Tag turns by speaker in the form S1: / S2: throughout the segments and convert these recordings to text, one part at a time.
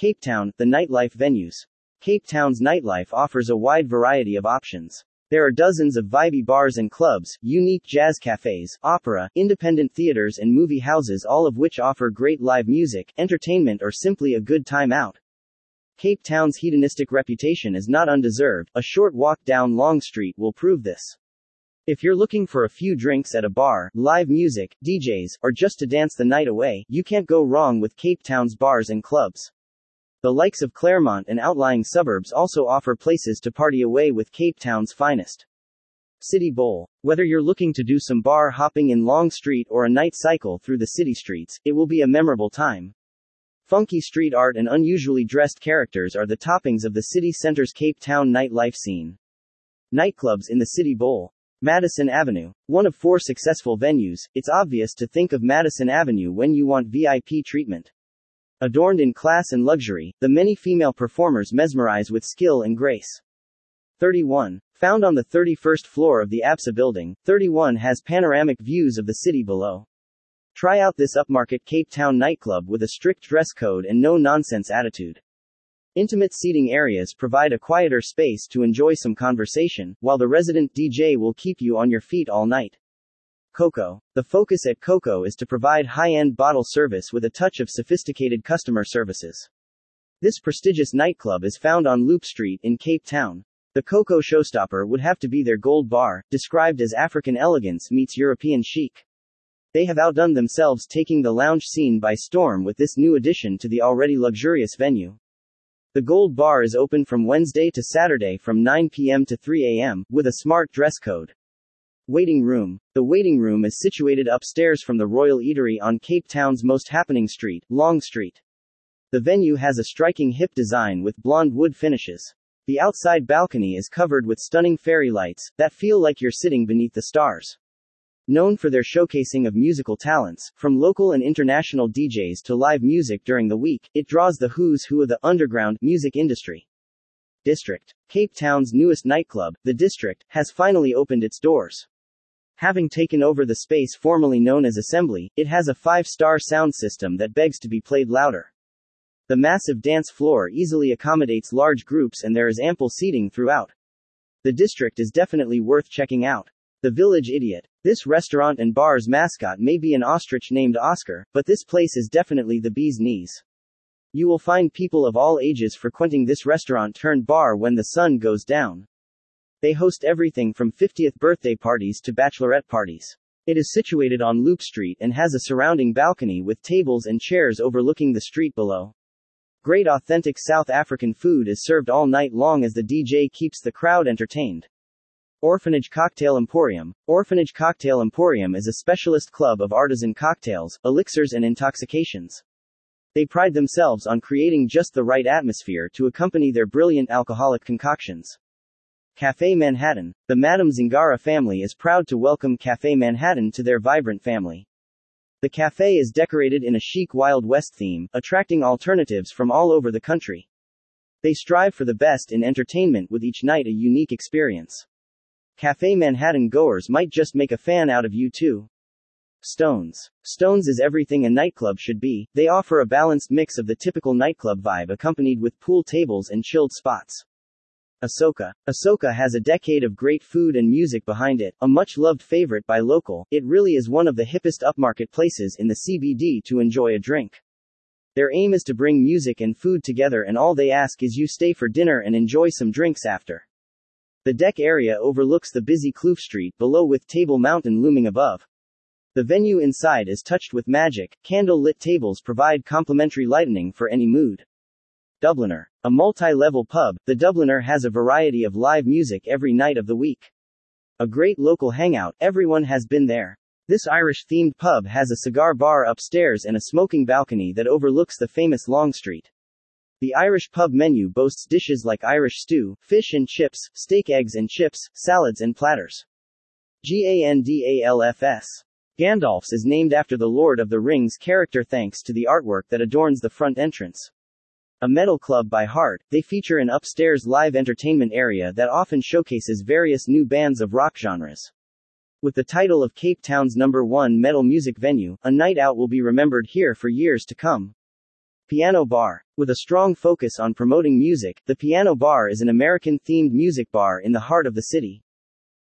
S1: Cape Town, the nightlife venues. Cape Town's nightlife offers a wide variety of options. There are dozens of vibey bars and clubs, unique jazz cafes, opera, independent theaters, and movie houses, all of which offer great live music, entertainment, or simply a good time out. Cape Town's hedonistic reputation is not undeserved, a short walk down Long Street will prove this. If you're looking for a few drinks at a bar, live music, DJs, or just to dance the night away, you can't go wrong with Cape Town's bars and clubs. The likes of Claremont and outlying suburbs also offer places to party away with Cape Town's finest. City Bowl. Whether you're looking to do some bar hopping in Long Street or a night cycle through the city streets, it will be a memorable time. Funky street art and unusually dressed characters are the toppings of the city center's Cape Town nightlife scene. Nightclubs in the City Bowl. Madison Avenue. One of four successful venues, it's obvious to think of Madison Avenue when you want VIP treatment. Adorned in class and luxury, the many female performers mesmerize with skill and grace. 31. Found on the 31st floor of the ABSA building, 31 has panoramic views of the city below. Try out this upmarket Cape Town nightclub with a strict dress code and no nonsense attitude. Intimate seating areas provide a quieter space to enjoy some conversation, while the resident DJ will keep you on your feet all night. Coco. The focus at Coco is to provide high end bottle service with a touch of sophisticated customer services. This prestigious nightclub is found on Loop Street in Cape Town. The Coco showstopper would have to be their gold bar, described as African elegance meets European chic. They have outdone themselves taking the lounge scene by storm with this new addition to the already luxurious venue. The Gold Bar is open from Wednesday to Saturday from 9 p.m. to 3 a.m., with a smart dress code. Waiting Room. The waiting room is situated upstairs from the Royal Eatery on Cape Town's most happening street, Long Street. The venue has a striking hip design with blonde wood finishes. The outside balcony is covered with stunning fairy lights that feel like you're sitting beneath the stars. Known for their showcasing of musical talents, from local and international DJs to live music during the week, it draws the who's who of the underground music industry. District. Cape Town's newest nightclub, The District, has finally opened its doors. Having taken over the space formerly known as Assembly, it has a five star sound system that begs to be played louder. The massive dance floor easily accommodates large groups and there is ample seating throughout. The district is definitely worth checking out. The Village Idiot. This restaurant and bar's mascot may be an ostrich named Oscar, but this place is definitely the bee's knees. You will find people of all ages frequenting this restaurant turned bar when the sun goes down. They host everything from 50th birthday parties to bachelorette parties. It is situated on Loop Street and has a surrounding balcony with tables and chairs overlooking the street below. Great authentic South African food is served all night long as the DJ keeps the crowd entertained. Orphanage Cocktail Emporium. Orphanage Cocktail Emporium is a specialist club of artisan cocktails, elixirs, and intoxications. They pride themselves on creating just the right atmosphere to accompany their brilliant alcoholic concoctions. Cafe Manhattan. The Madame Zingara family is proud to welcome Cafe Manhattan to their vibrant family. The cafe is decorated in a chic Wild West theme, attracting alternatives from all over the country. They strive for the best in entertainment with each night a unique experience. Cafe Manhattan goers might just make a fan out of you too. Stones. Stones is everything a nightclub should be. They offer a balanced mix of the typical nightclub vibe accompanied with pool tables and chilled spots. Asoka. Asoka has a decade of great food and music behind it, a much loved favorite by local. It really is one of the hippest upmarket places in the CBD to enjoy a drink. Their aim is to bring music and food together, and all they ask is you stay for dinner and enjoy some drinks after. The deck area overlooks the busy Kloof Street below with Table Mountain looming above. The venue inside is touched with magic, candle lit tables provide complimentary lighting for any mood. Dubliner. A multi level pub, the Dubliner has a variety of live music every night of the week. A great local hangout, everyone has been there. This Irish themed pub has a cigar bar upstairs and a smoking balcony that overlooks the famous Long Street. The Irish pub menu boasts dishes like Irish stew, fish and chips, steak eggs and chips, salads and platters. Gandalfs. Gandalf's is named after the Lord of the Rings character thanks to the artwork that adorns the front entrance. A metal club by heart, they feature an upstairs live entertainment area that often showcases various new bands of rock genres. With the title of Cape Town's number one metal music venue, a night out will be remembered here for years to come. Piano Bar. With a strong focus on promoting music, the Piano Bar is an American themed music bar in the heart of the city.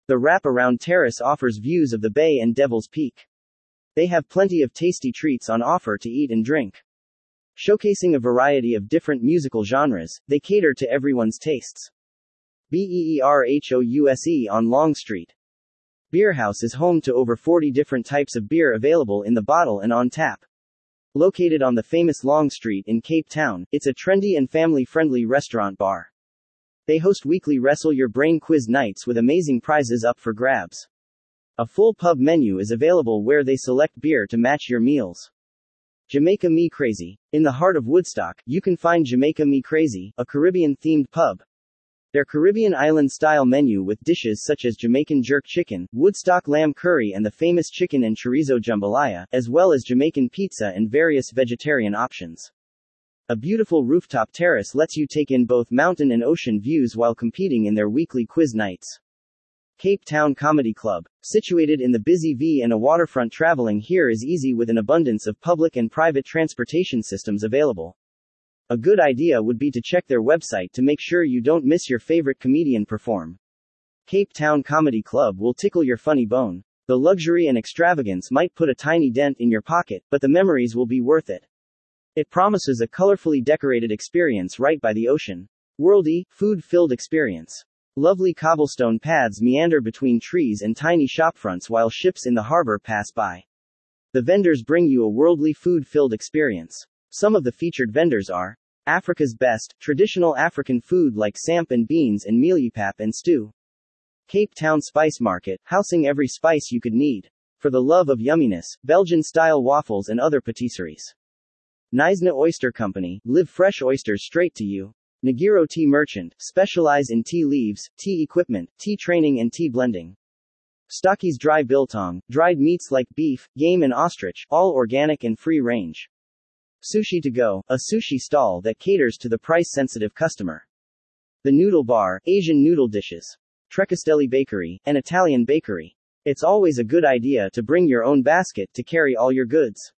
S1: The wrap-around terrace offers views of the bay and Devil's Peak. They have plenty of tasty treats on offer to eat and drink. Showcasing a variety of different musical genres, they cater to everyone's tastes. BEERHOUSE on Long Street. Beerhouse is home to over 40 different types of beer available in the bottle and on tap. Located on the famous Long Street in Cape Town, it's a trendy and family friendly restaurant bar. They host weekly Wrestle Your Brain quiz nights with amazing prizes up for grabs. A full pub menu is available where they select beer to match your meals. Jamaica Me Crazy. In the heart of Woodstock, you can find Jamaica Me Crazy, a Caribbean themed pub. Their Caribbean island style menu with dishes such as Jamaican jerk chicken, Woodstock lamb curry, and the famous chicken and chorizo jambalaya, as well as Jamaican pizza and various vegetarian options. A beautiful rooftop terrace lets you take in both mountain and ocean views while competing in their weekly quiz nights. Cape Town Comedy Club. Situated in the busy V and a waterfront, traveling here is easy with an abundance of public and private transportation systems available. A good idea would be to check their website to make sure you don't miss your favorite comedian perform. Cape Town Comedy Club will tickle your funny bone. The luxury and extravagance might put a tiny dent in your pocket, but the memories will be worth it. It promises a colorfully decorated experience right by the ocean. Worldy, food filled experience. Lovely cobblestone paths meander between trees and tiny shopfronts while ships in the harbor pass by. The vendors bring you a worldly food filled experience. Some of the featured vendors are Africa's best, traditional African food like samp and beans and mealie pap and stew. Cape Town Spice Market, housing every spice you could need. For the love of yumminess, Belgian style waffles and other patisseries. Knysna Oyster Company, live fresh oysters straight to you. Nagiro Tea Merchant, specialize in tea leaves, tea equipment, tea training and tea blending. Stocky's Dry Biltong, dried meats like beef, game and ostrich, all organic and free range. Sushi to Go, a sushi stall that caters to the price sensitive customer. The Noodle Bar, Asian noodle dishes. Trecastelli Bakery, an Italian bakery. It's always a good idea to bring your own basket to carry all your goods.